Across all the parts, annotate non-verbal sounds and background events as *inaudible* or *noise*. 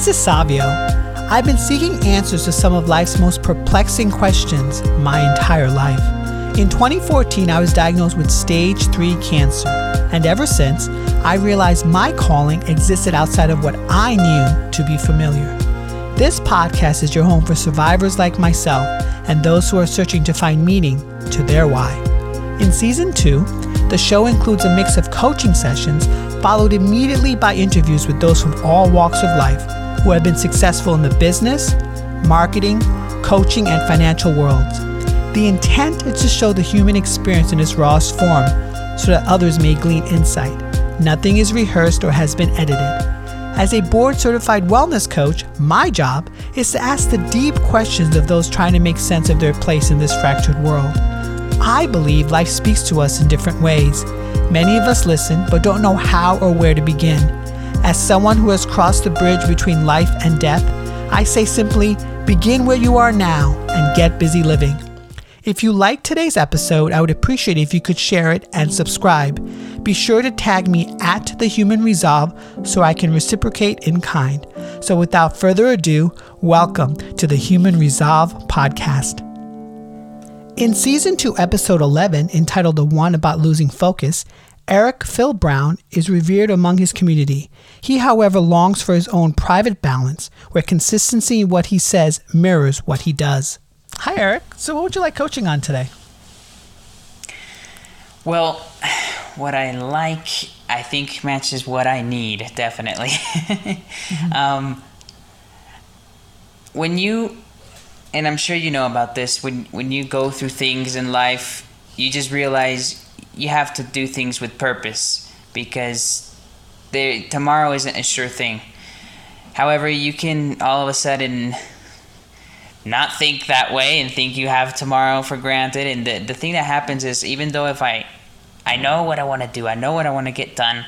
This is Savio. I've been seeking answers to some of life's most perplexing questions my entire life. In 2014, I was diagnosed with stage 3 cancer, and ever since, I realized my calling existed outside of what I knew to be familiar. This podcast is your home for survivors like myself and those who are searching to find meaning to their why. In season 2, the show includes a mix of coaching sessions followed immediately by interviews with those from all walks of life who have been successful in the business, marketing, coaching, and financial worlds. The intent is to show the human experience in its rawest form so that others may glean insight. Nothing is rehearsed or has been edited. As a board certified wellness coach, my job is to ask the deep questions of those trying to make sense of their place in this fractured world. I believe life speaks to us in different ways. Many of us listen but don't know how or where to begin. As someone who has crossed the bridge between life and death, I say simply begin where you are now and get busy living. If you liked today's episode, I would appreciate if you could share it and subscribe. Be sure to tag me at The Human Resolve so I can reciprocate in kind. So without further ado, welcome to the Human Resolve podcast. In season 2, episode 11, entitled The One About Losing Focus, Erik Phil Brown is revered among his community. He, however, longs for his own private balance, where consistency in what he says mirrors what he does. Hi, Erik. So, what would you like coaching on today? Well, what I like, I think matches what I need, definitely. *laughs* mm-hmm. um, when you, and I'm sure you know about this, when, when you go through things in life, you just realize you have to do things with purpose because there, tomorrow isn't a sure thing. However, you can all of a sudden not think that way and think you have tomorrow for granted. And the, the thing that happens is even though if I I know what I want to do, I know what I want to get done,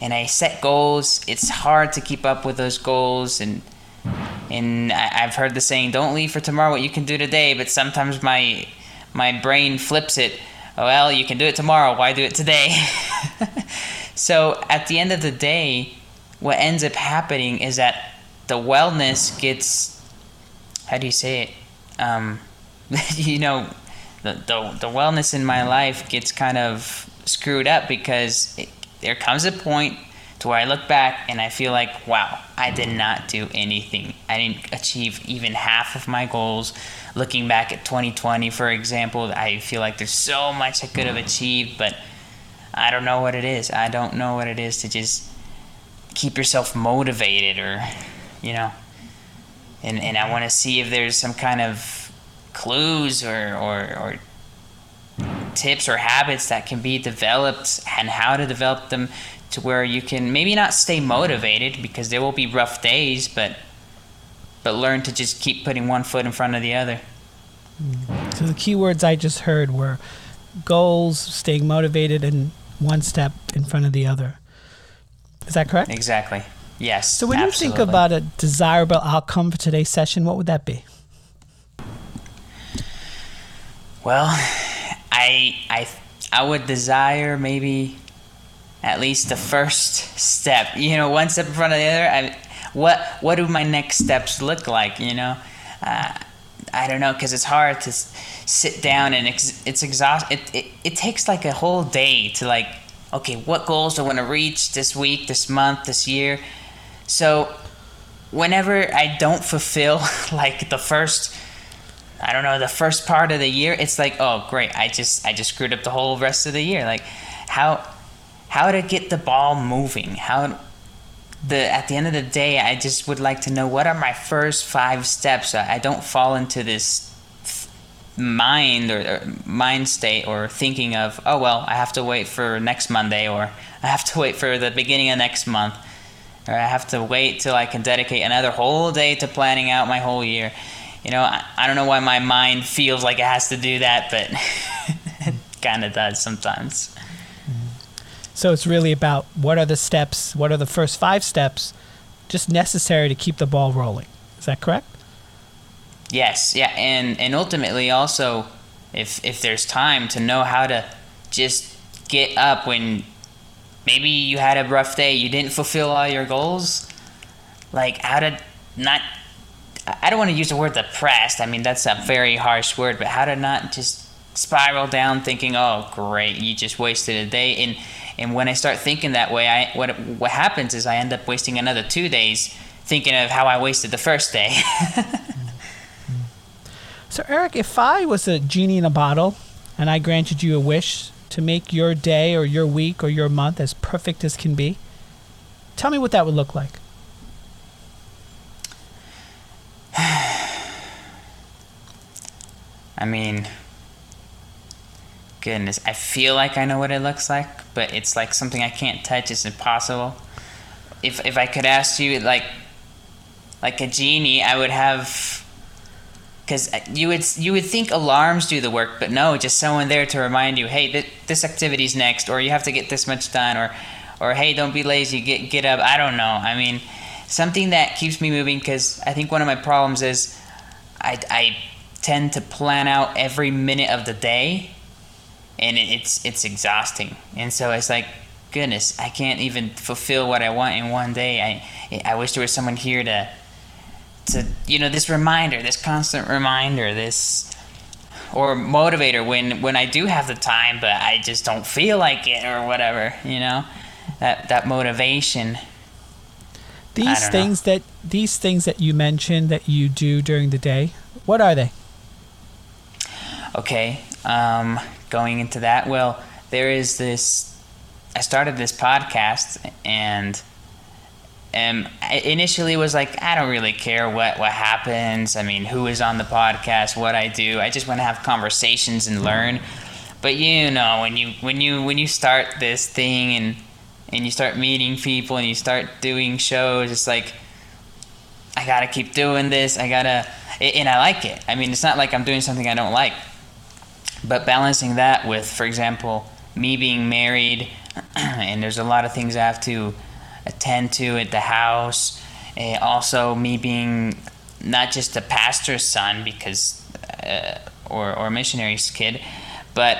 and I set goals, it's hard to keep up with those goals and and I, have heard the saying, "Don't leave for tomorrow what you can do today." But sometimes my my brain flips it. Oh, well, you can do it tomorrow. Why do it today? *laughs* so at the end of the day, what ends up happening is that the wellness gets how do you say it? Um, *laughs* you know, the, the, the wellness in my life gets kind of screwed up because it, there comes a point to where I look back and I feel like, wow, I did not do anything. I didn't achieve even half of my goals. Looking back at 2020, for example, I feel like there's so much I could have achieved, but I don't know what it is. I don't know what it is to just keep yourself motivated or, you know, and and I want to see if there's some kind of clues or, or or tips or habits that can be developed and how to develop them to where you can maybe not stay motivated because there will be rough days, but but learn to just keep putting one foot in front of the other. So the key words I just heard were goals, staying motivated, and one step in front of the other. Is that correct? Exactly. Yes. So when absolutely. you think about a desirable outcome for today's session, what would that be? Well, I I I would desire maybe at least the first step. You know, one step in front of the other. I, what what do my next steps look like? You know, uh, I don't know because it's hard to sit down and ex- it's exhaust. It, it it takes like a whole day to like. Okay, what goals do I want to reach this week, this month, this year? So whenever I don't fulfill *laughs* like the first I don't know, the first part of the year, it's like, oh great, I just I just screwed up the whole rest of the year. Like how how to get the ball moving. How the at the end of the day, I just would like to know what are my first five steps. I don't fall into this mind or, or, mind state or thinking of oh well I have to wait for next Monday or I have to wait for the beginning of next month or I have to wait till I can dedicate another whole day to planning out my whole year. You know, I, I don't know why my mind feels like it has to do that, but *laughs* it kind of does sometimes. So it's really about what are the steps, what are the first five steps just necessary to keep the ball rolling. Is that correct? Yes, yeah, and and ultimately also if if there's time to know how to just get up when maybe you had a rough day, you didn't fulfill all your goals. Like how to not I don't want to use the word depressed. I mean, that's a very harsh word, but how to not just spiral down thinking, "Oh, great, you just wasted a day." And and when I start thinking that way, I what what happens is I end up wasting another 2 days thinking of how I wasted the first day. *laughs* so, Erik, if I was a genie in a bottle and I granted you a wish to make your day or your week or your month as perfect as can be, tell me what that would look like. *sighs* I mean, goodness, I feel like I know what it looks like, but it's like something I can't touch. It's impossible. If if I could ask you like like a genie, I would have because you would you would think alarms do the work, but no, just someone there to remind you, hey, th- this activity's next, or you have to get this much done, or or hey, don't be lazy, get get up. I don't know. I mean, something that keeps me moving because I think one of my problems is I I tend to plan out every minute of the day, and it's it's exhausting. And so it's like, goodness, I can't even fulfill what I want in one day. I I wish there was someone here to to you know this reminder, this constant reminder, this or motivator when when I do have the time, but I just don't feel like it or whatever. You know, that that motivation. These things know. that these things that you mentioned that you do during the day, what are they? Okay, um, going into that, well, there is this. I started this podcast, and um, and initially was like, I don't really care what what happens. I mean, who is on the podcast, what I do. I just want to have conversations and learn. But you know, when you when you when you start this thing and and you start meeting people and you start doing shows, it's like I gotta keep doing this. I gotta, and I like it. I mean, it's not like I'm doing something I don't like. But balancing that with, for example, me being married, *clears throat* and there's a lot of things I have to attend to at the house. Uh, also, me being not just a pastor's son because, uh, or or missionary's kid, but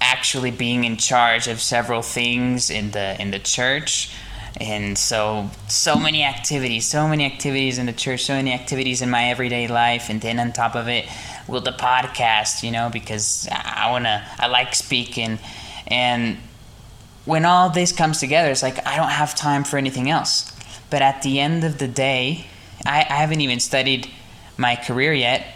actually being in charge of several things in the in the church and so so many activities so many activities in the church so many activities in my everyday life. And then on top of it with the podcast, you know, because I wanna, I like speaking, and when all this comes together, it's like I don't have time for anything else. But at the end of the day, I, I haven't even studied my career yet,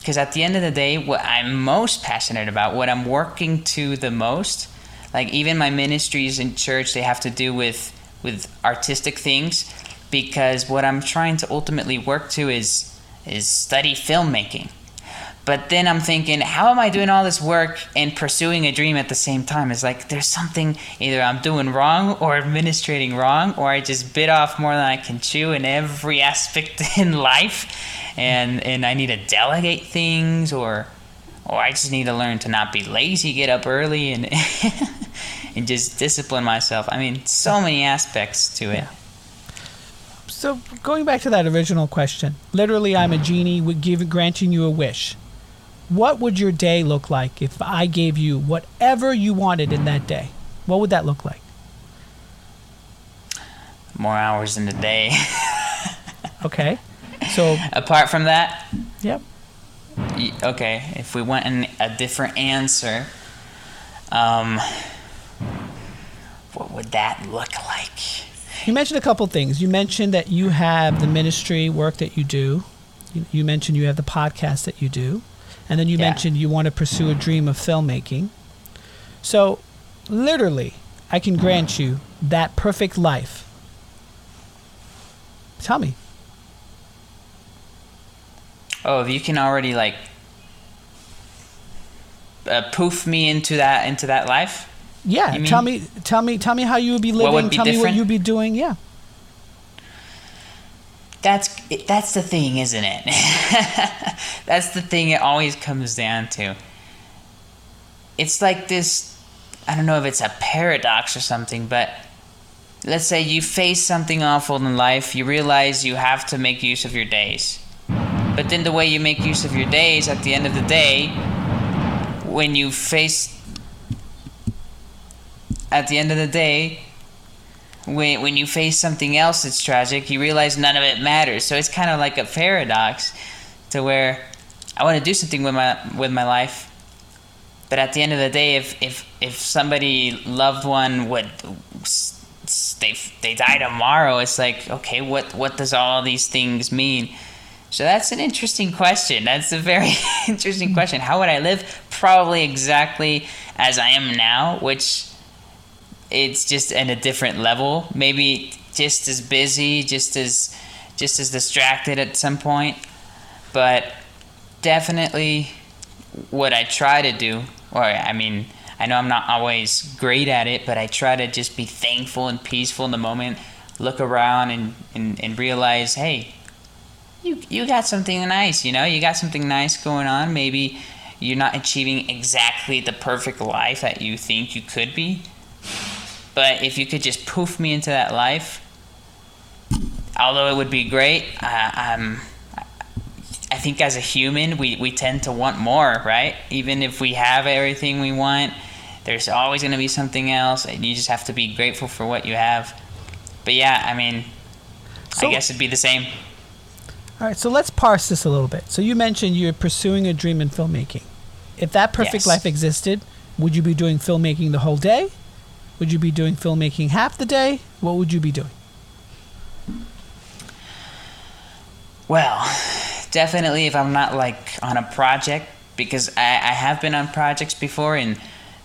because at the end of the day, what I'm most passionate about, what I'm working to the most, like even my ministries in church, they have to do with with artistic things, because what I'm trying to ultimately work to is is study filmmaking but then I'm thinking, how am I doing all this work and pursuing a dream at the same time? It's like there's something either I'm doing wrong or administrating wrong, or I just bit off more than I can chew in every *laughs* aspect in life, and and I need to delegate things, or or I just need to learn to not be lazy, get up early, and *laughs* and just discipline myself. I mean, so many aspects to it. Yeah. So going back to that original question, literally, I'm a genie, would give granting you a wish what would your day look like if I gave you whatever you wanted in that day? What would that look like? More hours in the day. *laughs* okay. So apart from that, yep. Okay, if we want an, a different answer, um, what would that look like? You mentioned a couple things. You mentioned that you have the ministry work that you do. You, you mentioned you have the podcast that you do. And then you yeah. mentioned you want to pursue a dream of filmmaking. So, literally, I can grant you that perfect life. Tell me. Oh, if you can already like uh, poof me into that into that life. Yeah, tell me, tell me, tell me how you would be living. Would be tell different? me what you'd be doing. Yeah that's that's the thing, isn't it? *laughs* that's the thing it always comes down to. It's like this I don't know if it's a paradox or something, but let's say you face something awful in life, you realize you have to make use of your days. But then the way you make use of your days at the end of the day, when you face at the end of the day, when when you face something else that's tragic, you realize none of it matters. So it's kind of like a paradox, to where I want to do something with my with my life, but at the end of the day, if if if somebody loved one would they they die tomorrow, it's like okay, what what does all these things mean? So that's an interesting question. That's a very *laughs* interesting question. How would I live? Probably exactly as I am now, which it's just at a different level. Maybe just as busy, just as just as distracted at some point, but definitely what I try to do, or I mean, I know I'm not always great at it, but I try to just be thankful and peaceful in the moment, look around and, and, and realize, hey, you you got something nice, you know, you got something nice going on. Maybe you're not achieving exactly the perfect life that you think you could be, but if you could just poof me into that life, although it would be great, uh, um, I think as a human, we, we tend to want more, right? Even if we have everything we want, there's always going to be something else, and you just have to be grateful for what you have. But yeah, I mean, so, I guess it'd be the same. All right, so let's parse this a little bit. So you mentioned you're pursuing a dream in filmmaking. If that perfect yes. life existed, would you be doing filmmaking the whole day? Would you be doing filmmaking half the day? What would you be doing? Well, definitely if I'm not like on a project, because I, I have been on projects before and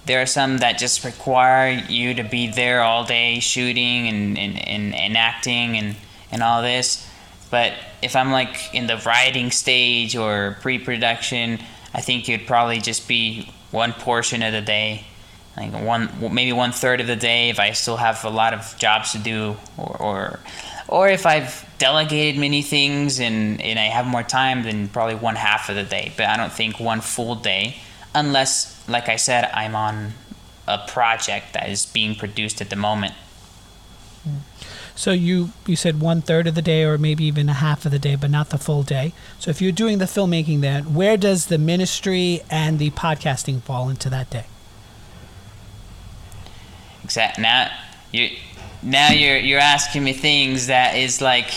there are some that just require you to be there all day shooting and, and, and, and acting and, and all this but if I'm like in the writing stage or pre-production, I think it'd probably just be one portion of the day, like one maybe one third of the day if I still have a lot of jobs to do, or or, or if I've delegated many things and and I have more time, then probably one half of the day. But I don't think one full day, unless, like I said, I'm on a project that is being produced at the moment. Hmm. So you you said one third of the day, or maybe even a half of the day, but not the full day. So if you're doing the filmmaking, then where does the ministry and the podcasting fall into that day? Now you now you're you're asking me things that is like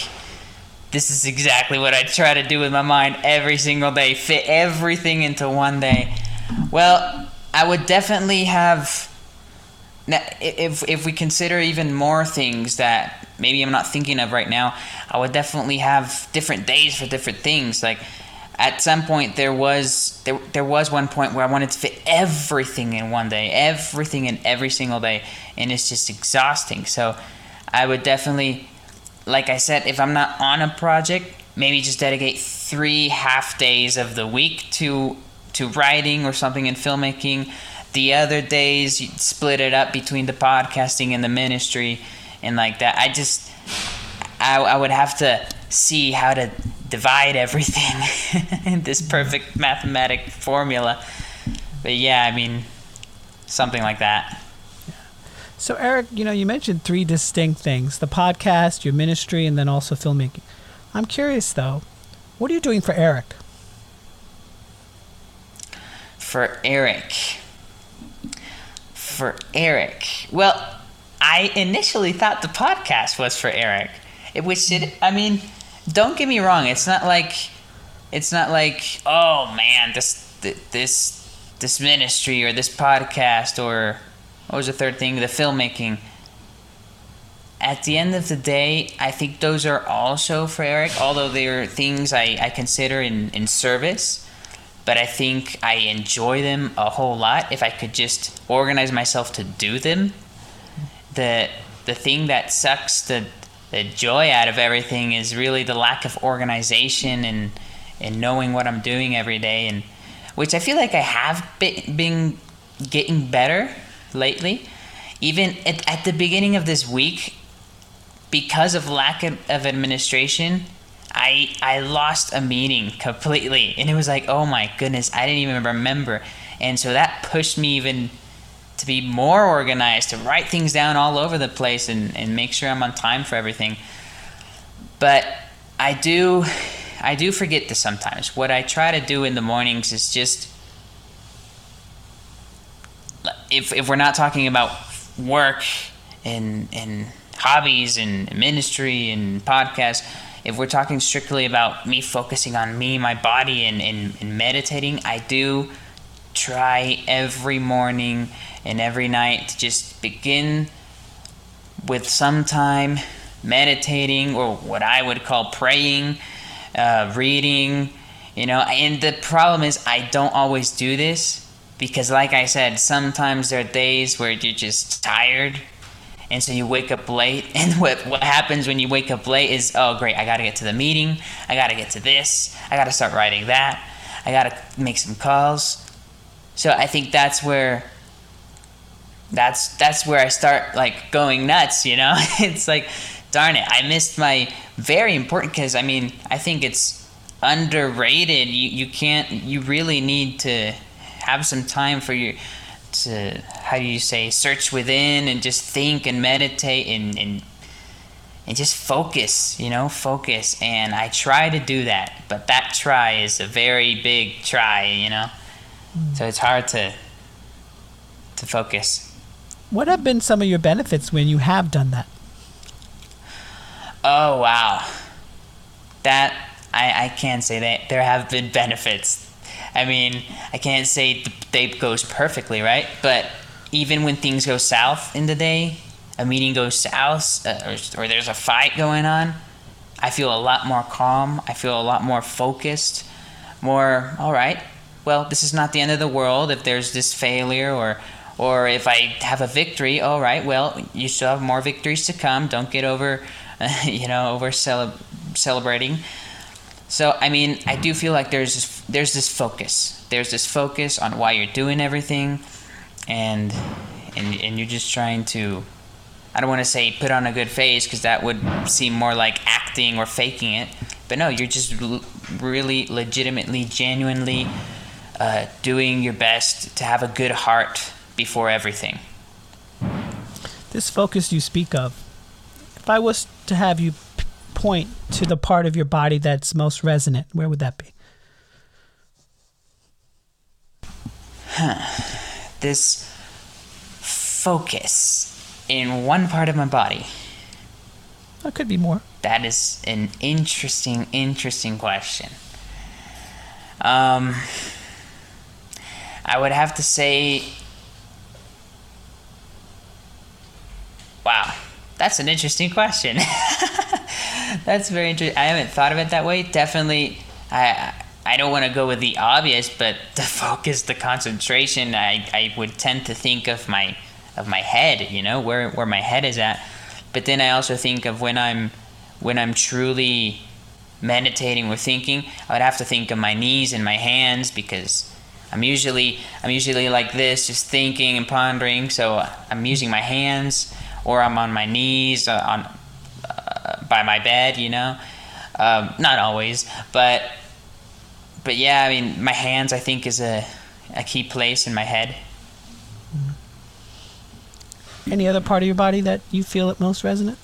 this is exactly what I try to do with my mind every single day. Fit everything into one day. Well, I would definitely have now, if if we consider even more things that maybe I'm not thinking of right now, I would definitely have different days for different things. Like at some point there was there there was one point where I wanted to fit everything in one day, everything in every single day, and it's just exhausting. So I would definitely like I said, if I'm not on a project, maybe just dedicate three half days of the week to to writing or something in filmmaking the other days you split it up between the podcasting and the ministry and like that i just i, I would have to see how to divide everything *laughs* in this perfect mathematic formula but yeah i mean something like that so erik you know you mentioned three distinct things the podcast your ministry and then also filmmaking i'm curious though what are you doing for erik for erik for Erik? Well, I initially thought the podcast was for Erik, which it. I mean, don't get me wrong. It's not like, it's not like, oh man, this this this ministry or this podcast or what was the third thing? The filmmaking. At the end of the day, I think those are also for Erik, although they are things I, I consider in, in service but I think I enjoy them a whole lot if I could just organize myself to do them. The the thing that sucks the the joy out of everything is really the lack of organization and and knowing what I'm doing every day and which I feel like I have been, getting better lately. Even at, at the beginning of this week, because of lack of, of administration, I I lost a meeting completely, and it was like, oh my goodness, I didn't even remember, and so that pushed me even to be more organized, to write things down all over the place, and and make sure I'm on time for everything. But I do, I do forget this sometimes. What I try to do in the mornings is just, if if we're not talking about work and and hobbies and ministry and podcasts, if we're talking strictly about me focusing on me, my body, and, and, and meditating, I do try every morning and every night to just begin with some time meditating or what I would call praying, uh, reading, you know. And the problem is, I don't always do this because, like I said, sometimes there are days where you're just tired. And so you wake up late, *laughs* and what what happens when you wake up late is, oh great, I gotta get to the meeting, I gotta get to this, I gotta start writing that, I gotta make some calls. So I think that's where that's that's where I start like going nuts, you know? *laughs* it's like darn it, I missed my very important because I mean, I think it's underrated. You you can't you really need to have some time for your to how do you say search within and just think and meditate and and and just focus, you know, focus. And I try to do that, but that try is a very big try, you know. So it's hard to to focus. What have been some of your benefits when you have done that? Oh wow, that I I can't say that there have been *laughs* benefits. I mean, I can't say the day goes perfectly, right? But even when things go south in the day, a meeting goes south, uh, or, or there's a fight going on, I feel a lot more calm. I feel a lot more focused. More, all right. Well, this is not the end of the world if there's this failure or or if I have a victory, all right, well, you still have more victories to come. Don't get over *laughs* you know, over cele- celebrating. So I mean, I do feel like there's this, there's this focus. There's this focus on why you're doing everything, and and and you're just trying to. I don't want to say put on a good face because that would seem more like acting or faking it. But no, you're just l- really, legitimately, genuinely uh, doing your best to have a good heart before everything. This focus you speak of, if I was to have you point to the part of your body that's most resonant, where would that be? Huh. *sighs* This focus in one part of my body. That could be more. That is an interesting, interesting question. Um, I would have to say, wow, that's an interesting question. *laughs* That's very interesting. I haven't thought of it that way. Definitely, I I don't want to go with the obvious, but *laughs* the focus, the concentration, I, I would tend to think of my of my head, you know, where where my head is at. But then I also think of when I'm when I'm truly meditating or thinking, I would have to think of my knees and my hands because I'm usually I'm usually like this, just thinking and pondering. So I'm using my hands or I'm on my knees uh, on uh, by my bed, you know. Um, not always, but but yeah, I mean, my hands I think is a a key place in my head. Any other part of your body that you feel it most resonant?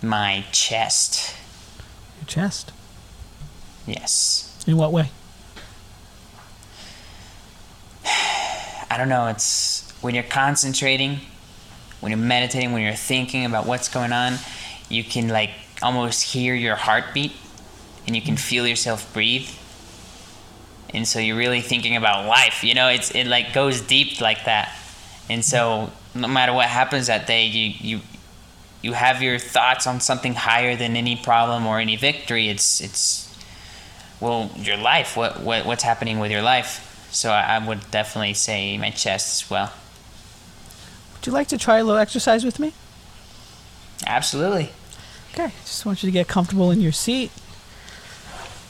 My chest. Your chest. Yes. In what way? Don't know. It's when you're concentrating, when you're meditating, when you're thinking about what's going on, you can like almost hear your heartbeat and you can mm-hmm. feel yourself breathe. And so you're really thinking about life. You know, it's it like goes deep like that. And so no matter what happens that day, you you you have your thoughts on something higher than any problem or any victory. It's it's well, your life. What what what's happening with your life? So I, I would definitely say my chest as well. Would you like to try a little exercise with me? Absolutely. Okay, just want you to get comfortable in your seat.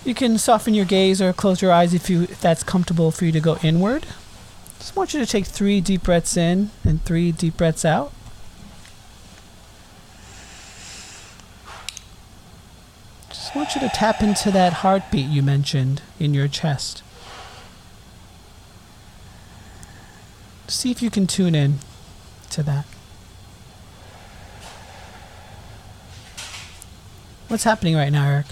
You can soften your gaze or close your eyes if you if that's comfortable for you to go inward. Just want you to take three deep breaths in and three deep breaths out. Just want you to tap into that heartbeat you mentioned in your chest. See if you can tune in to that. What's happening right now, Erik?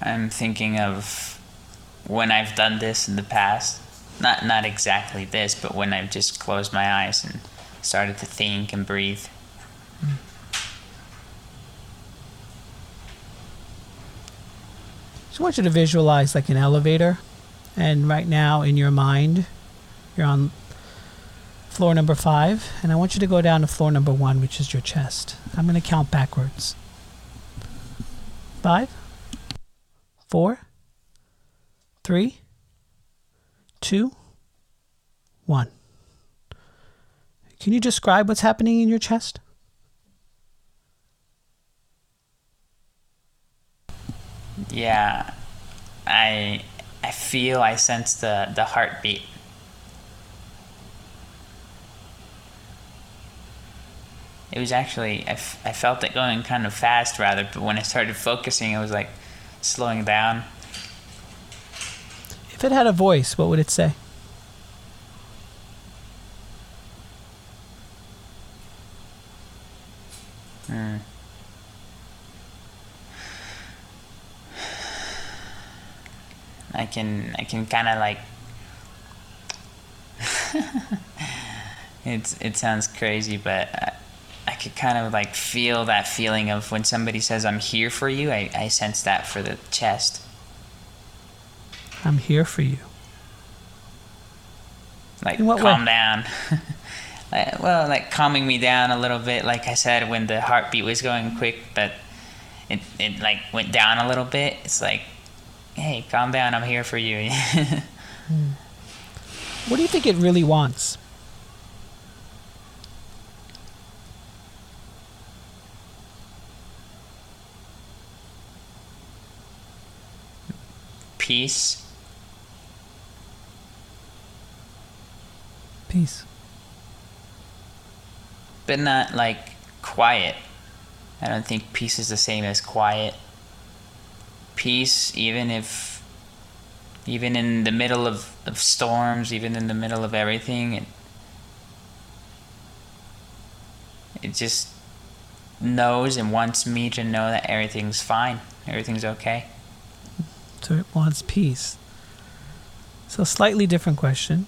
I'm thinking of when I've done this in the past. Not not exactly this, but when I've just closed my eyes and started to think and breathe. So I want you to visualize like an elevator, and right now in your mind, you're on floor number five, and I want you to go down to floor number one, which is your chest. I'm going to count backwards. Five, four, three, two, one. Can you describe what's happening in your chest? Yeah, I I feel I sense the the heartbeat. It was actually I, f- I felt it going kind of fast rather, but when I started focusing, it was like slowing down. If it had a voice, what would it say? Hmm. I can I can kind of like *laughs* it's it sounds crazy, but I, I could kind of like feel that feeling of when somebody says I'm here for you. I, I sense that for the chest. I'm here for you. Like calm way? down. *laughs* like, well, like calming me down a little bit. Like I said, when the heartbeat was going quick, but it it like went down a little bit. It's like, hey, calm down. I'm here for you. *laughs* Hmm. What do you think it really wants? Peace. Peace. but not like quiet. I don't think peace is the same as quiet. Peace, even if, even in the middle of, of storms, even in the middle of everything, it, it just knows and wants me to know that everything's fine, everything's okay. So it wants peace. So, slightly different question.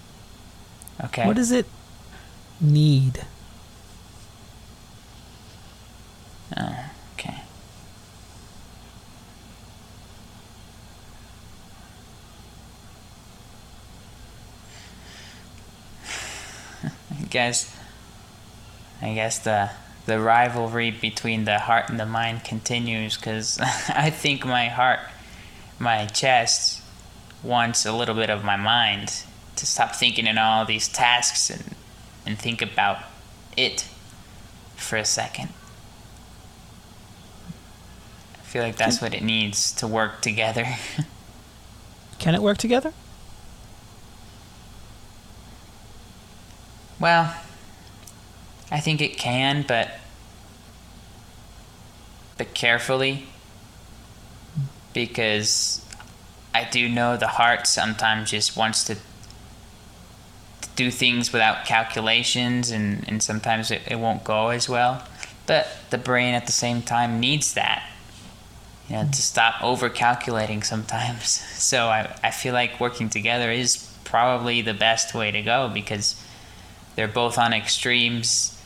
Okay. What does it need? Oh, okay. I guess I guess the the rivalry between the heart and the mind continues cuz *laughs* I think my heart my chest wants a little bit of my mind to stop thinking in all these tasks and and think about it for a second. I feel like that's what it needs to work together. *laughs* Can it work together? Well, I think it can, but but carefully because I do know the heart sometimes just wants to, to do things without calculations and, and sometimes it, it won't go as well. But the brain at the same time needs that. You know, to stop over calculating sometimes. *laughs* So I, I feel like working together is probably the best way to go because they're both on extremes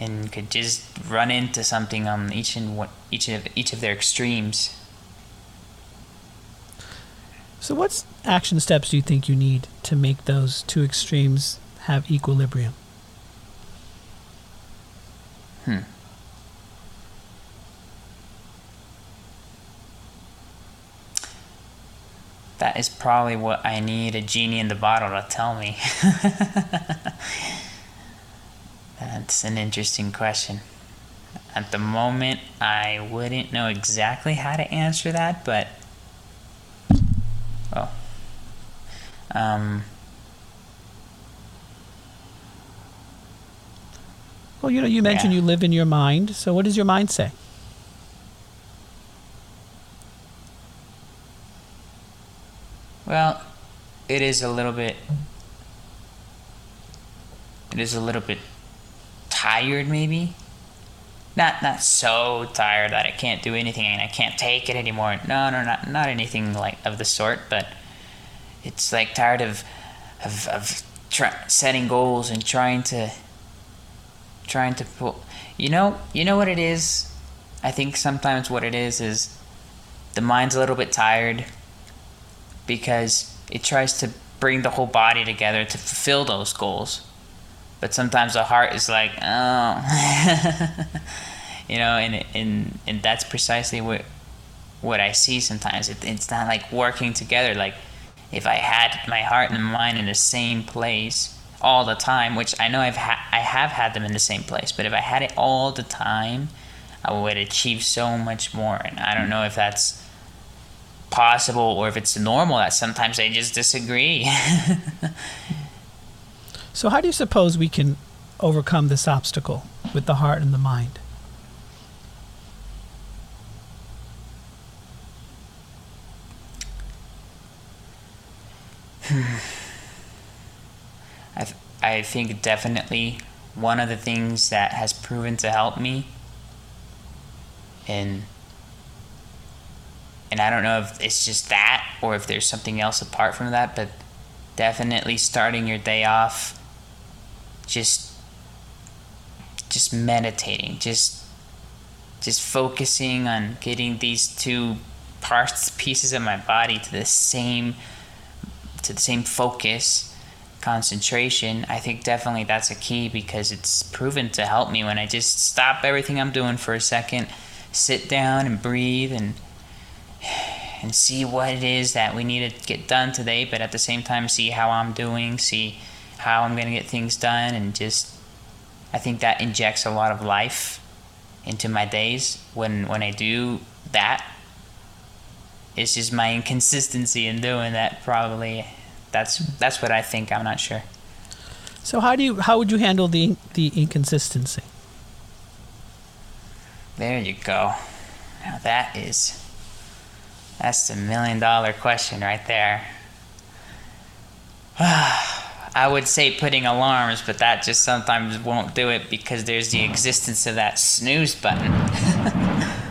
and could just run into something on each and what each of each of their extremes. So, what action steps do you think you need to make those two extremes have equilibrium? Hmm. That is probably what I need a genie in the bottle to tell me. *laughs* That's an interesting question. At the moment, I wouldn't know exactly how to answer that, but. Oh. Um. Well, you know, you mentioned Yeah. you live in your mind. So, what does your mind say? Well, it is a little bit. It is a little bit tired, maybe. Not not so tired that I can't do anything and I can't take it anymore. No, no, not not anything like of the sort. But it's like tired of of of setting goals and trying to trying to pull. You know, you know what it is. I think sometimes what it is is the mind's a little bit tired because it tries to bring the whole body together to fulfill those goals. But sometimes the heart is like, oh, *laughs* you know, and and and that's precisely what what I see sometimes. It, it's not like working together. Like if I had my heart and mind in the same place all the time, which I know I've ha- I have had them in the same place, but if I had it all the time, I would achieve so much more. And I don't know if that's possible or if it's normal that sometimes they just disagree. *laughs* so, how do you suppose we can overcome this obstacle with the heart and the mind? *sighs* I, th- I think definitely one of the things that has proven to help me and and I don't know if it's just that or if there's something else apart from that, but definitely starting your day off just just meditating, just just focusing on getting these two parts pieces of my body to the same to the same focus concentration. I think definitely that's a key because it's proven to help me when i just stop everything i'm doing for a second sit down and breathe and and see what it is that we need to get done today, but at the same time see how I'm doing, see how I'm going to get things done and just I think that injects a lot of life into my days when when I do that. It's just my inconsistency in doing that probably that's that's what I think, I'm not sure. So how do you how would you handle the the inconsistency? There you go. Now that is that's the million dollar question right there. *sighs* I would say putting alarms, but that just sometimes won't do it because there's the existence of that snooze button. *laughs*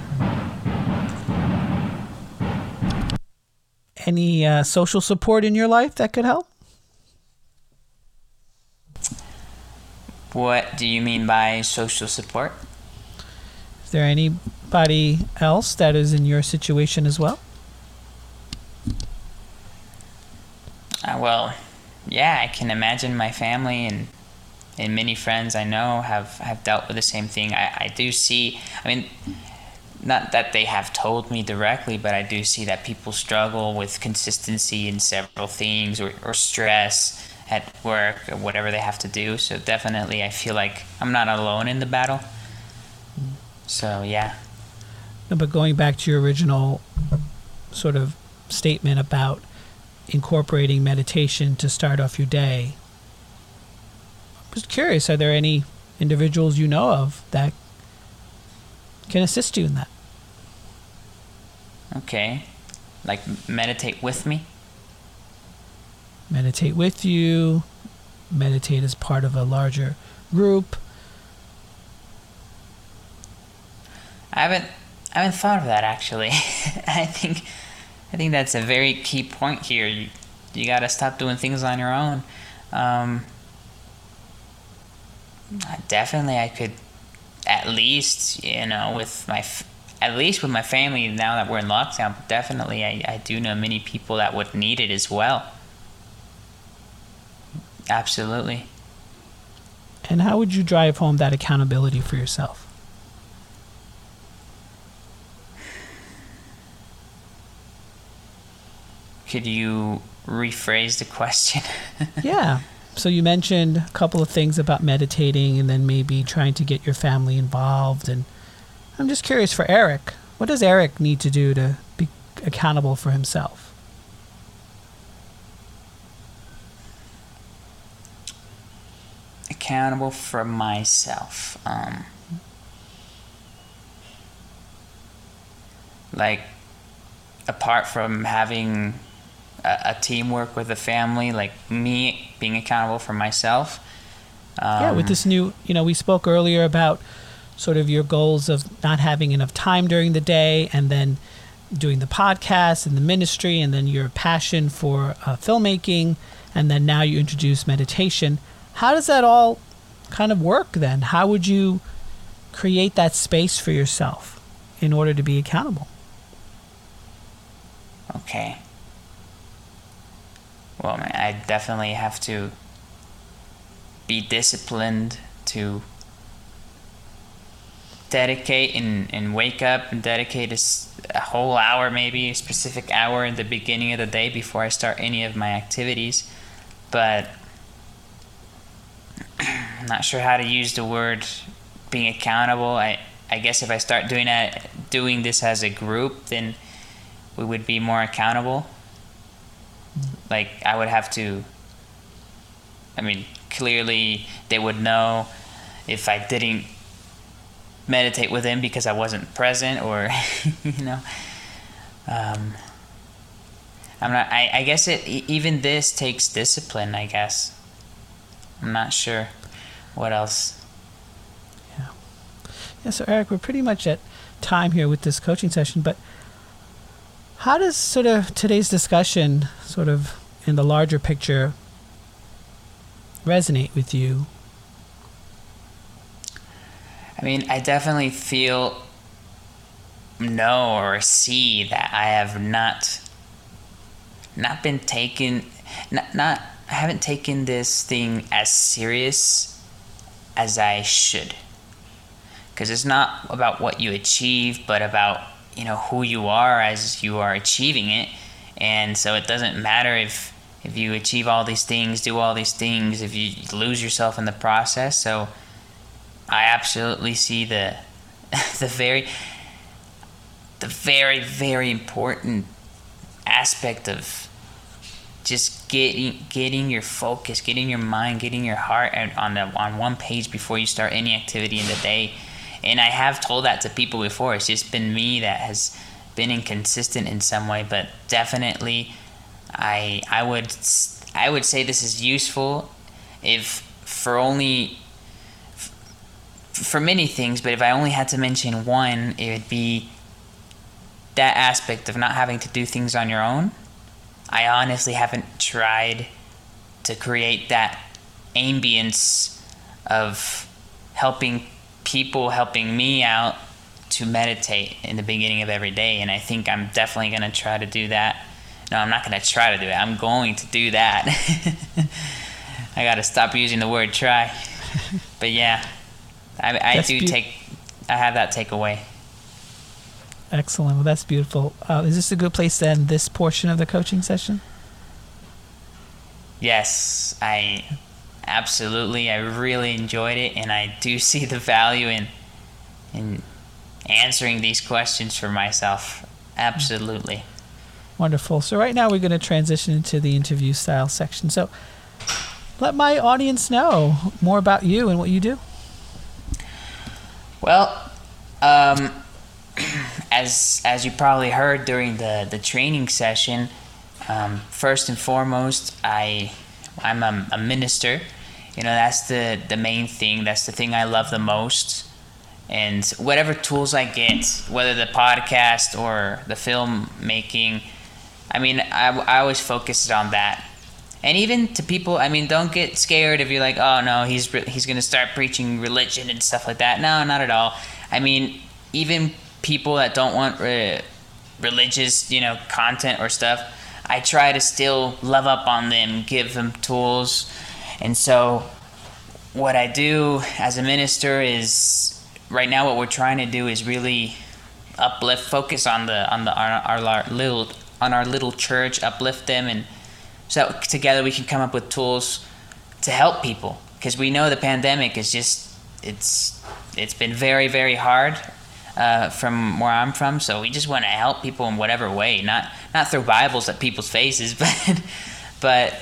Any uh, social support in your life that could help? What do you mean by social support? Is there anybody else that is in your situation as well? Uh, well, yeah, I can imagine my family and and many friends I know have, have dealt with the same thing. I, I do see, I mean, not that they have told me directly, but I do see that people struggle with consistency in several things or, or stress at work or whatever they have to do. So definitely, I feel like I'm not alone in the battle. So, yeah. No, but going back to your original sort of statement about incorporating meditation to start off your day. I'm just curious, are there any individuals you know of that can assist you in that? Okay. Like meditate with me? Meditate with you, meditate as part of a larger group. I haven't I haven't thought of that actually. *laughs* I think I think that's a very key point here. You, you got to stop doing things on your own. Um, definitely, I could at least, you know, with my at least with my family now that we're in lockdown. Definitely, I, I do know many people that would need it as well. Absolutely. And how would you drive home that accountability for yourself? Could you rephrase the question? *laughs* yeah. So you mentioned a couple of things about meditating and then maybe trying to get your family involved and I'm just curious for Erik, what does Erik need to do to be accountable for himself? Accountable for myself. Um, like apart from having a, a teamwork with the family, like me being accountable for myself. Um, yeah, with um, this new, you know, we spoke earlier about sort of your goals of not having enough time during the day and then doing the podcast and the ministry, and then your passion for uh, filmmaking, and then now you introduce meditation. How does that all kind of work then? How would you create that space for yourself in order to be accountable? Okay. I definitely have to be disciplined to dedicate and, and wake up and dedicate a, a whole hour, maybe a specific hour in the beginning of the day before I start any of my activities. But *clears throat* I'm not sure how to use the word being accountable. I, I guess if I start doing that, doing this as a group, then we would be more accountable. Like I would have to. I mean, clearly they would know if I didn't meditate with him because I wasn't present, or *laughs* you know. Um, I'm not. I, I guess it. Even this takes discipline. I guess. I'm not sure. What else? Yeah. Yeah. So Erik, we're pretty much at time here with this coaching session, but how does sort of today's discussion, sort of in the larger picture, resonate with you? I mean, I definitely feel know or see that I have not not been taken not not I haven't taken this thing as serious as I should. Cuz it's not about what you achieve, but about, you know, who you are as you are achieving it. And so it doesn't matter if if you achieve all these things, do all these things, if you lose yourself in the process. So I absolutely see the *laughs* the very the very very important aspect of just getting getting your focus, getting your mind, getting your heart on the on one page before you start any activity in the day. And I have told that to people before. It's just been me that has been inconsistent in some way, but definitely I I would I would say this is useful if for only for many things, but if I only had to mention one, it would be that aspect of not having to do things on your own. I honestly haven't tried to create that ambience of helping people, helping me out to meditate in the beginning of every day. And I think I'm definitely going to try to do that no, I'm not going to try to do it. I'm going to do that. *laughs* I got to stop using the word try. *laughs* but yeah, I, I do be- take, I have that takeaway. Excellent. Well, that's beautiful. Uh, is this a good place to end this portion of the coaching session? Yes, I absolutely. I really enjoyed it, and I do *laughs* see the value in in answering these questions for myself. Absolutely. Wonderful. So right now we're going to transition into the interview style section. So let my audience know more about you and what you do. Well, um, *clears throat* as as you probably heard during the the training session, um, first and foremost, I I'm a, a minister. You know that's the the main thing. That's the thing I love the most and whatever tools I get, whether the podcast or the film making, I mean, I, I always focused on that. And even to people, I mean, don't get scared if you're like, oh no, he's he's gonna start preaching religion and stuff like that. No, not at all. I mean, even people that don't want re- religious, you know, content or stuff, I try to still love up on them, give them tools, and so what I do as a minister is right now what we're trying to do is really uplift, focus on the on the on our, our little on our little church, uplift them, and so together we can come up with tools to help people. Because we know the pandemic is just it's it's been very very hard uh, from where I'm from. So we just want to help people in whatever way, not not throw Bibles at people's faces, *laughs* but but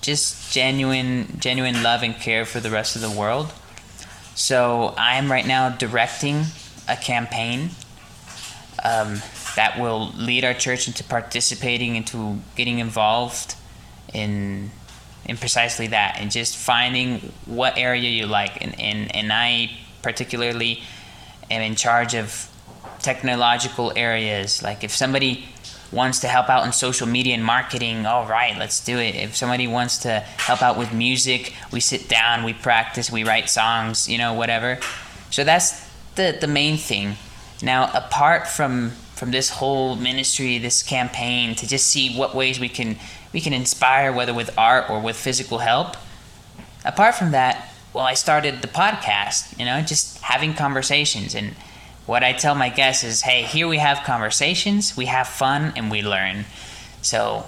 just genuine genuine love and care for the rest of the world. So I'm right now directing a campaign. Um, that will lead our church into participating into getting involved in in precisely that and just finding what area you like and and, and I particularly am in charge of technological areas. Like if somebody wants to help out in social media and marketing, all right, let's do it. If somebody wants to help out with music, we sit down, we practice, we write songs, you know, whatever. So that's the the main thing. Now, apart from from this whole ministry, this campaign, to just see what ways we can we can inspire, whether with art or with physical help. Apart from that, well, I started the podcast. You know, just having conversations and what I tell my guests is, hey, here we have conversations, we have fun, and we learn. So,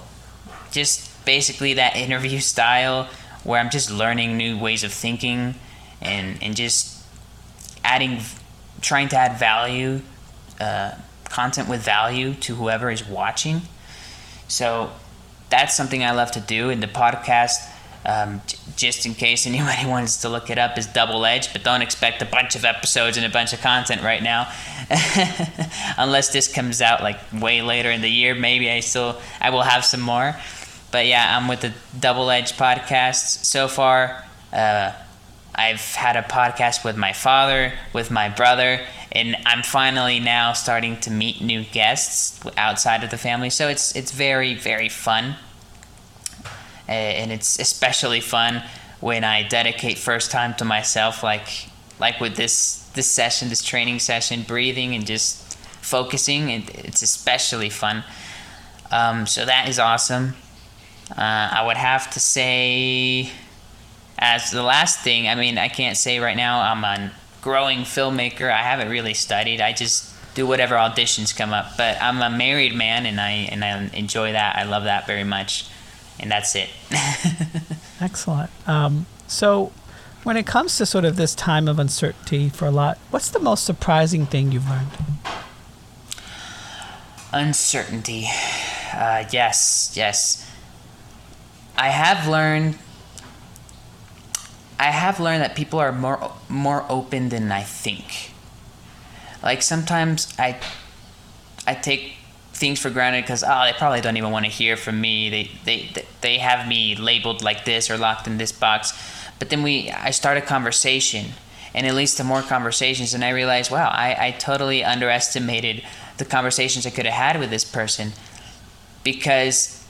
just basically that interview *laughs* style where I'm just learning new ways of thinking and, and just adding, trying to add value, uh, content with value to whoever is watching. So, that's something I love to do in the podcast um, j- just in case anybody *laughs* wants to look it up, is Double Edge, but don't expect a bunch of episodes and a bunch of content right now. *laughs* Unless this comes out like way later in the year, maybe I still I will have some more. But yeah, I'm with the Double Edge podcast so far. Uh, I've had a podcast with my father, with my brother, and I'm finally now starting to meet new guests outside of the family. So it's it's very very fun and it's especially fun when I dedicate first time to myself, like like with this this session, this training session, breathing and just focusing. It, it's especially fun. Um, so that is awesome. Uh, I would have to say, as the last thing, I mean, I can't say right now I'm a growing filmmaker. I haven't really studied. I just do whatever auditions come up. But I'm a married man, and I and I enjoy that. I love that very much and that's it. *laughs* Excellent. Um, so, when it comes to sort of this time of uncertainty for a lot, what's the most surprising thing you've learned? Uncertainty. Uh, yes, yes. I have learned. I have learned that people are more more open than I think. Like sometimes I, I take things for granted because oh ah, they probably don't even want to hear from me. They, they they have me labeled like this or locked in this box. But then we i start a conversation and it leads to more conversations and i realize wow i, I totally underestimated the conversations i could have had with this person because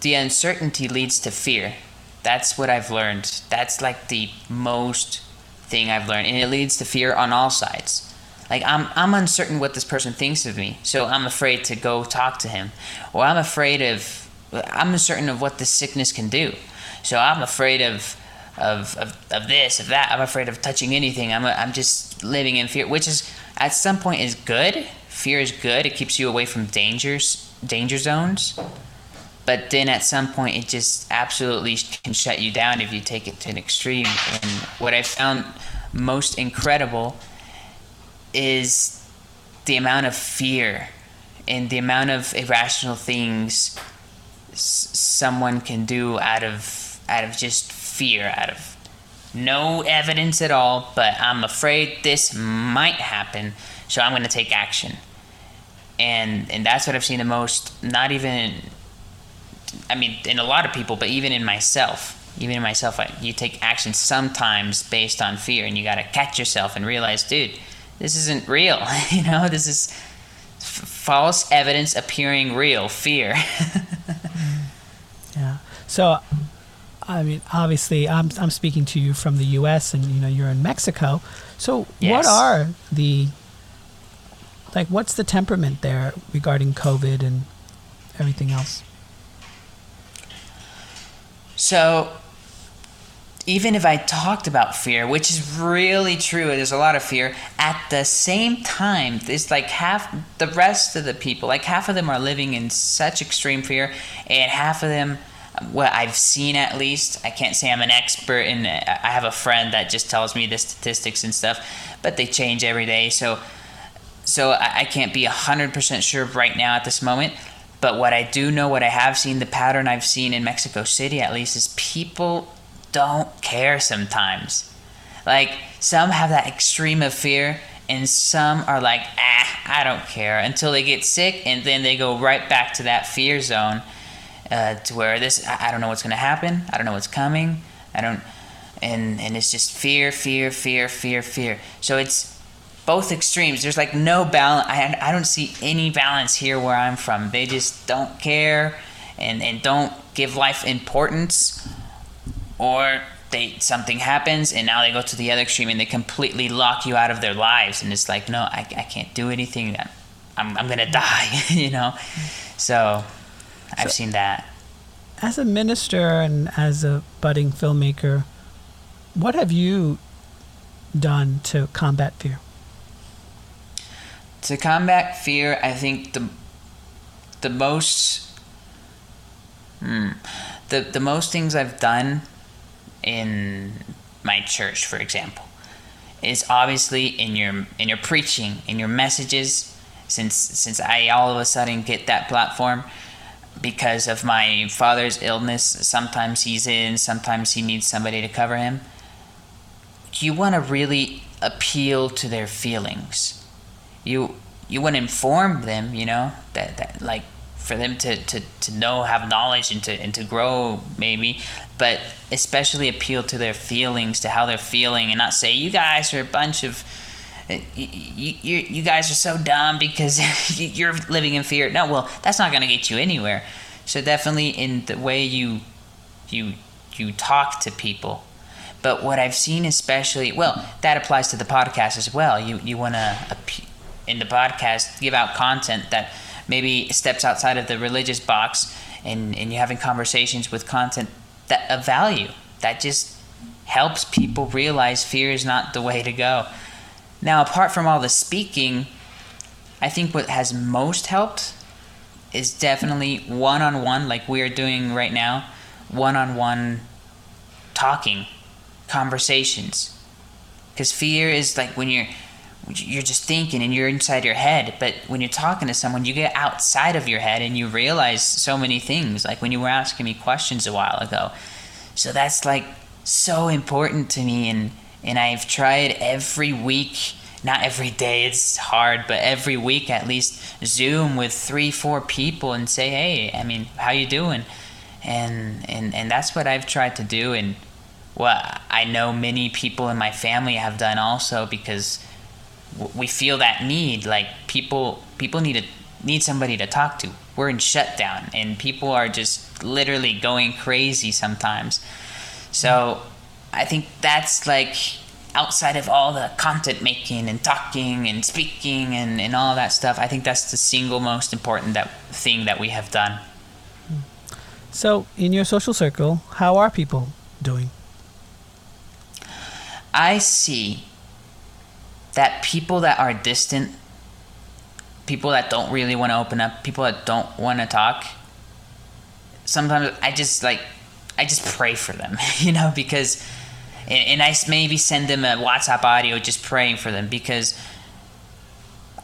the uncertainty leads to fear. That's what i've learned. That's like the most thing i've learned and it leads to fear on all sides like I'm I'm uncertain what this person thinks of me, so I'm afraid to go talk to him, or I'm afraid of I'm uncertain of what this sickness can do, so I'm afraid of of of, of this of that. I'm afraid of touching anything. I'm a, I'm just living in fear, which is at some point is good. Fear is good. It keeps you away from dangers danger zones. But then at some point, it just absolutely can shut you down if you take it to an extreme. And what I found most incredible is the amount of fear and the amount of irrational things someone can do out of out of just fear out of no evidence at all but i'm afraid this might happen so i'm going to take action. And and that's what i've seen the most not even i mean in a lot of people but even in myself. Even in myself I, you take action sometimes based on fear and you got to catch yourself and realize dude this isn't real. *laughs* you know, this is f- false evidence appearing real, fear. *laughs* yeah. So, I mean, obviously, I'm I'm speaking to you from the U.S. and you know you're in Mexico. So, yes. what are the like? What's the temperament there regarding COVID and everything else? So even if I talked about fear, which is really true, there's a lot of fear, at the same time, there's like half the rest of the people, like half of them are living in such extreme fear, and half of them, what I've seen at least, I can't say I'm an expert in I have a friend that just tells me the statistics and stuff, but they change every day, so so I can't be 100% sure right now at this moment. But what I do know, what I have seen, the pattern I've seen in Mexico City at least, is people don't care sometimes. Like some have that extreme of fear and some are like, ah, I don't care until they get sick and then they go right back to that fear zone uh, to where this, I, I don't know what's going to happen. I don't know what's coming. I don't, and, and it's just fear, fear, fear, fear, fear. So it's, both extremes. There's like no balance. I, I don't see any balance here where I'm from. They just don't care and, and don't give life importance, or they something happens and now they go to the other extreme and they completely lock you out of their lives and it's like no I, I can't do anything. I'm, I'm gonna die *laughs* you know? So I've so, seen that. as a minister and as a budding filmmaker what have you done to combat fear? To combat fear I think the the most hmm, the the most things I've done in my church, for example, is obviously in your in your preaching, in your messages. Since since I all of a sudden get that platform because of my father's illness, sometimes he's in, sometimes he needs somebody to cover him. You want to really appeal to their feelings. You you want to inform them, you know, that, that like for them to, to, to know, have knowledge, and to, and to grow, maybe, but especially appeal to their feelings, to how they're feeling, and not say, you guys are a bunch of. Eh, you, you, you guys are so dumb because *laughs* you're living in fear. No, well, that's not going to get you anywhere. So definitely in the way you you you talk to people. But what I've seen, especially, well, that applies to the podcast as well. You you want to in the podcast give out content that maybe steps outside of the religious box and, and you're having conversations with content that of value that just helps people realize fear is not the way to go. Now, apart from all the speaking, I think what has most helped is definitely one on one, like we are doing right now, one on one talking, conversations. Because fear is like when you're you're just thinking and you're inside your head. But when you're talking to someone, you get outside of your head and you realize so many things, like when you were asking me questions a while ago. So that's like so important to me. And, and I've tried every week, not every day, it's hard, but every week at least Zoom with three, four people and say, hey, I mean, how you doing? And, and, and that's what I've tried to do. And what I know many people in my family have done also because we feel that need like people people need to need somebody to talk to. We're in shutdown and people are just literally going crazy sometimes. So i think that's like outside of all the content making and talking and speaking and, and all that stuff i think that's the single most important that thing that we have done. So in your social circle how are people doing? I see that people that are distant, people that don't really want to open up, people that don't want to talk, sometimes I just like, I just pray for them, *laughs* you know, because, and, and I maybe send them a WhatsApp audio just praying for them because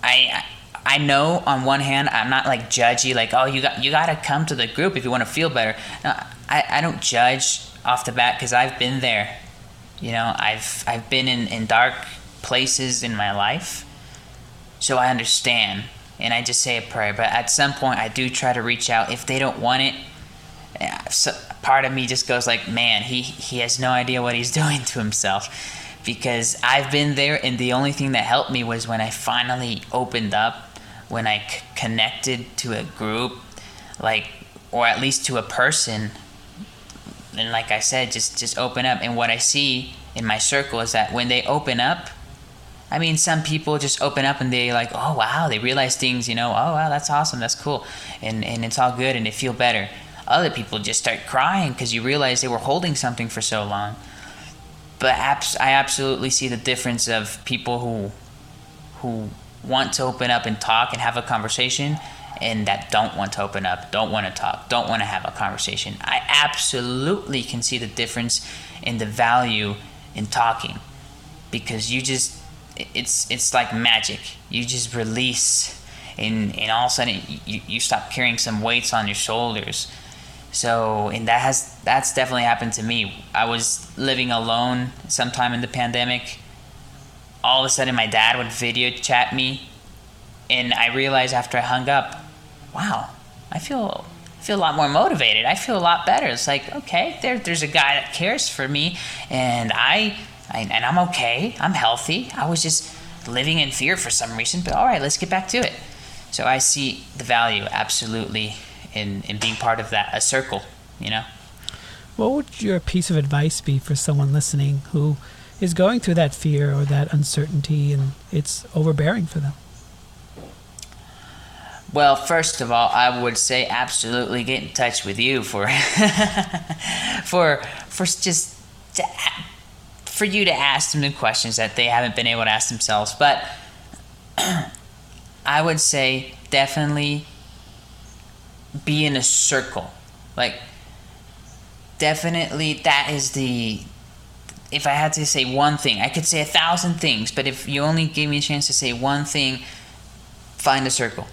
I, I know on one hand I'm not like judgy like oh you got you got to come to the group if you want to feel better. No, I, I don't judge off the bat because I've been there. You know I've I've been in, in dark places in my life. So I understand and I just say a prayer. But at some point, I do try to reach out. If they don't want it, so part of me just goes like, man, he, he has no idea what he's *laughs* doing to himself. Because I've been there, and the only thing that helped me was when I finally opened up, when I c- connected to a group, like, or at least to a person. And like I said, just just open up. And what I see in my circle is that when they open up, I mean, some people just open up and they like, oh wow, they realize things, you know, oh wow, that's awesome, that's cool, and and it's all good and they feel better. Other people just start crying because you realize they were holding something for so long. But abs- I absolutely see the difference of people who who want to open up and talk and have a conversation and that don't want to open up, don't want to talk, don't want to have a conversation. I absolutely can see the difference in the value in talking because you just it's it's like magic. You just release, and and all of a sudden you, you stop carrying some weights on your shoulders. So and that has that's definitely happened to me. I was living alone sometime in the pandemic. All of a sudden, my dad would video chat me, and I realized after I hung up, wow, I feel feel a lot more motivated. I feel a lot better. It's like okay, there there's a guy that cares for me, and I I, and I'm okay. I'm healthy. I was just living in fear for some reason, but all right, let's get back to it. So I see the value absolutely in, in being part of that, a circle, you know? What would your piece of advice be for someone listening who is going through that fear or that uncertainty and it's overbearing for them? Well, first of all, I would say absolutely get in touch with you for *laughs* for for just to, for you to ask them the questions that they haven't been able to ask themselves. But *clears throat* I would say definitely be in a circle. Like definitely that is the if I had to say one thing, I could say a thousand things, but if you only gave me a chance to say one thing, find a circle.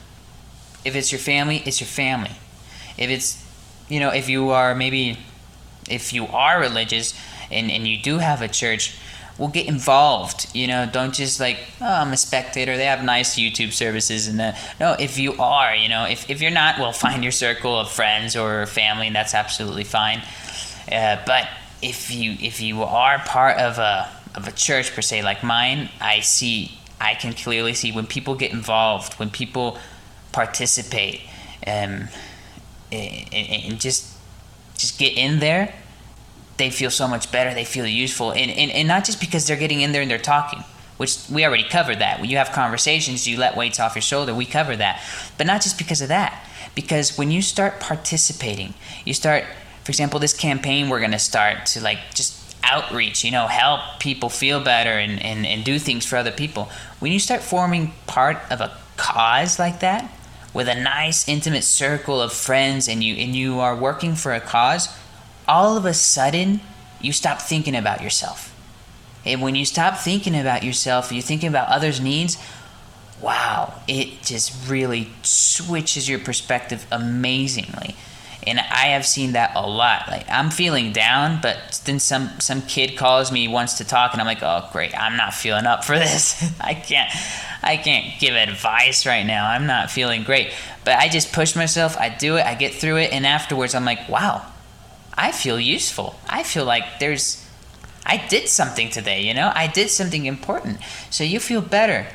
If it's your family, it's your family. If it's, you know, if you are maybe, if you are religious and, and you do have a church, well, get involved. You know, don't just like, oh, I'm a spectator. They have nice YouTube services. And then, no, if you are, you know, if, if you're not, well, find your circle of friends or family, and that's absolutely fine. Uh, but if you if you are part of a of a church per se like mine, I see I can clearly see when people get involved, when people participate, um, and, and just just get in there, they feel so much better. They feel useful, and, and and not just because they're getting in there and they're talking, which we already covered that. When you have conversations, you let weights off your shoulder. We cover that, but not just because of that. Because when you start participating, you start for example, this campaign we're going to start to like just outreach, you know, help people feel better and, and, and do things for other people. When you start forming part of a cause like that, with a nice intimate circle of friends and you and you are working for a cause, all of a sudden you stop thinking about yourself. And when you stop thinking about yourself, you're thinking about others' needs, wow, it just really switches your perspective amazingly and I have seen that a lot. Like I'm feeling down, but then some some kid calls me wants to talk, and I'm like, oh great, I'm not feeling up for this. *laughs* I can't I can't give advice right now. I'm not feeling great, but I just push myself. I do it. I get through it, and afterwards, I'm like, wow, I feel useful. I feel like there's I did something today. You know, I did something important. So you feel better.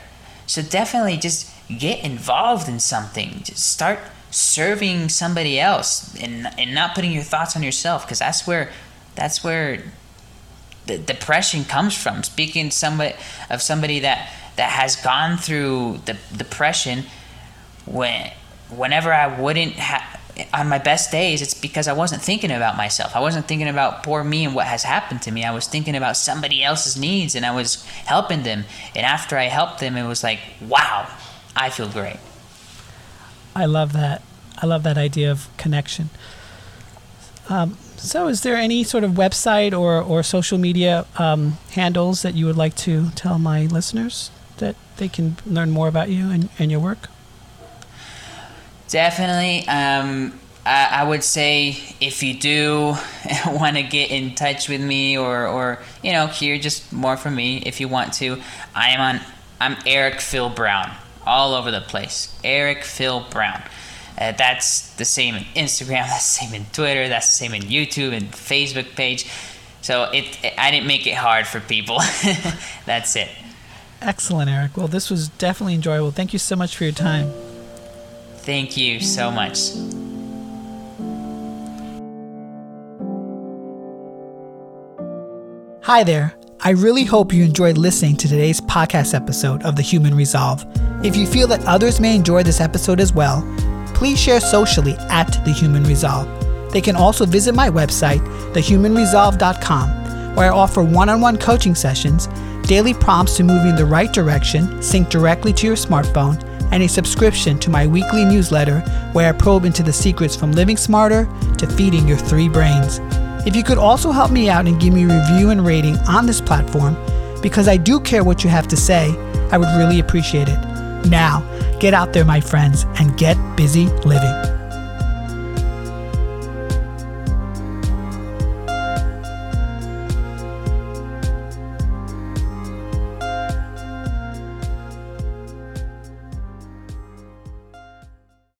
So definitely just get involved in something. Just start serving somebody else and and not putting your thoughts on yourself because that's where that's where the depression comes from speaking somebody of somebody that that has gone through the depression when whenever I wouldn't have on my best days it's because I wasn't thinking about myself. I wasn't thinking about poor me and what has happened to me. I was thinking about somebody else's needs and I was helping them. And after I helped them it was like, wow, I feel great. I love that. I love that idea of connection. Um, so, is there any sort of website or, or social media um, handles that you would like to tell my listeners that they can learn more about you and, and your work? Definitely. Um, I, I, would say if you do *laughs* want to get in touch with me or, or, you know, hear just more from me, if you want to, I am on, I'm Erik Phil Brown all over the place. Erik Phil Brown. Uh, that's the same in Instagram. *laughs* That's the same in Twitter. That's the same in YouTube and Facebook page. So it, it I didn't make it hard for people. *laughs* that's it. Excellent, Erik. Well, this was definitely enjoyable. Thank you so much for your time. Thank you so much. Hi there. I really hope you enjoyed listening to today's podcast episode of The Human Resolve. If you feel that others may enjoy this episode as well, please share socially at The Human Resolve. They can also visit my website, thehumanresolve.com, where I offer one on one coaching sessions, daily prompts to move you in the right direction, sync directly to your smartphone, and a subscription to my weekly newsletter where I probe into the secrets from living smarter to feeding your three brains. If you could also help me out and give me a review and rating on this platform, because I do care what you have to say, I would really appreciate it. Now, get out there, my friends, and get busy living.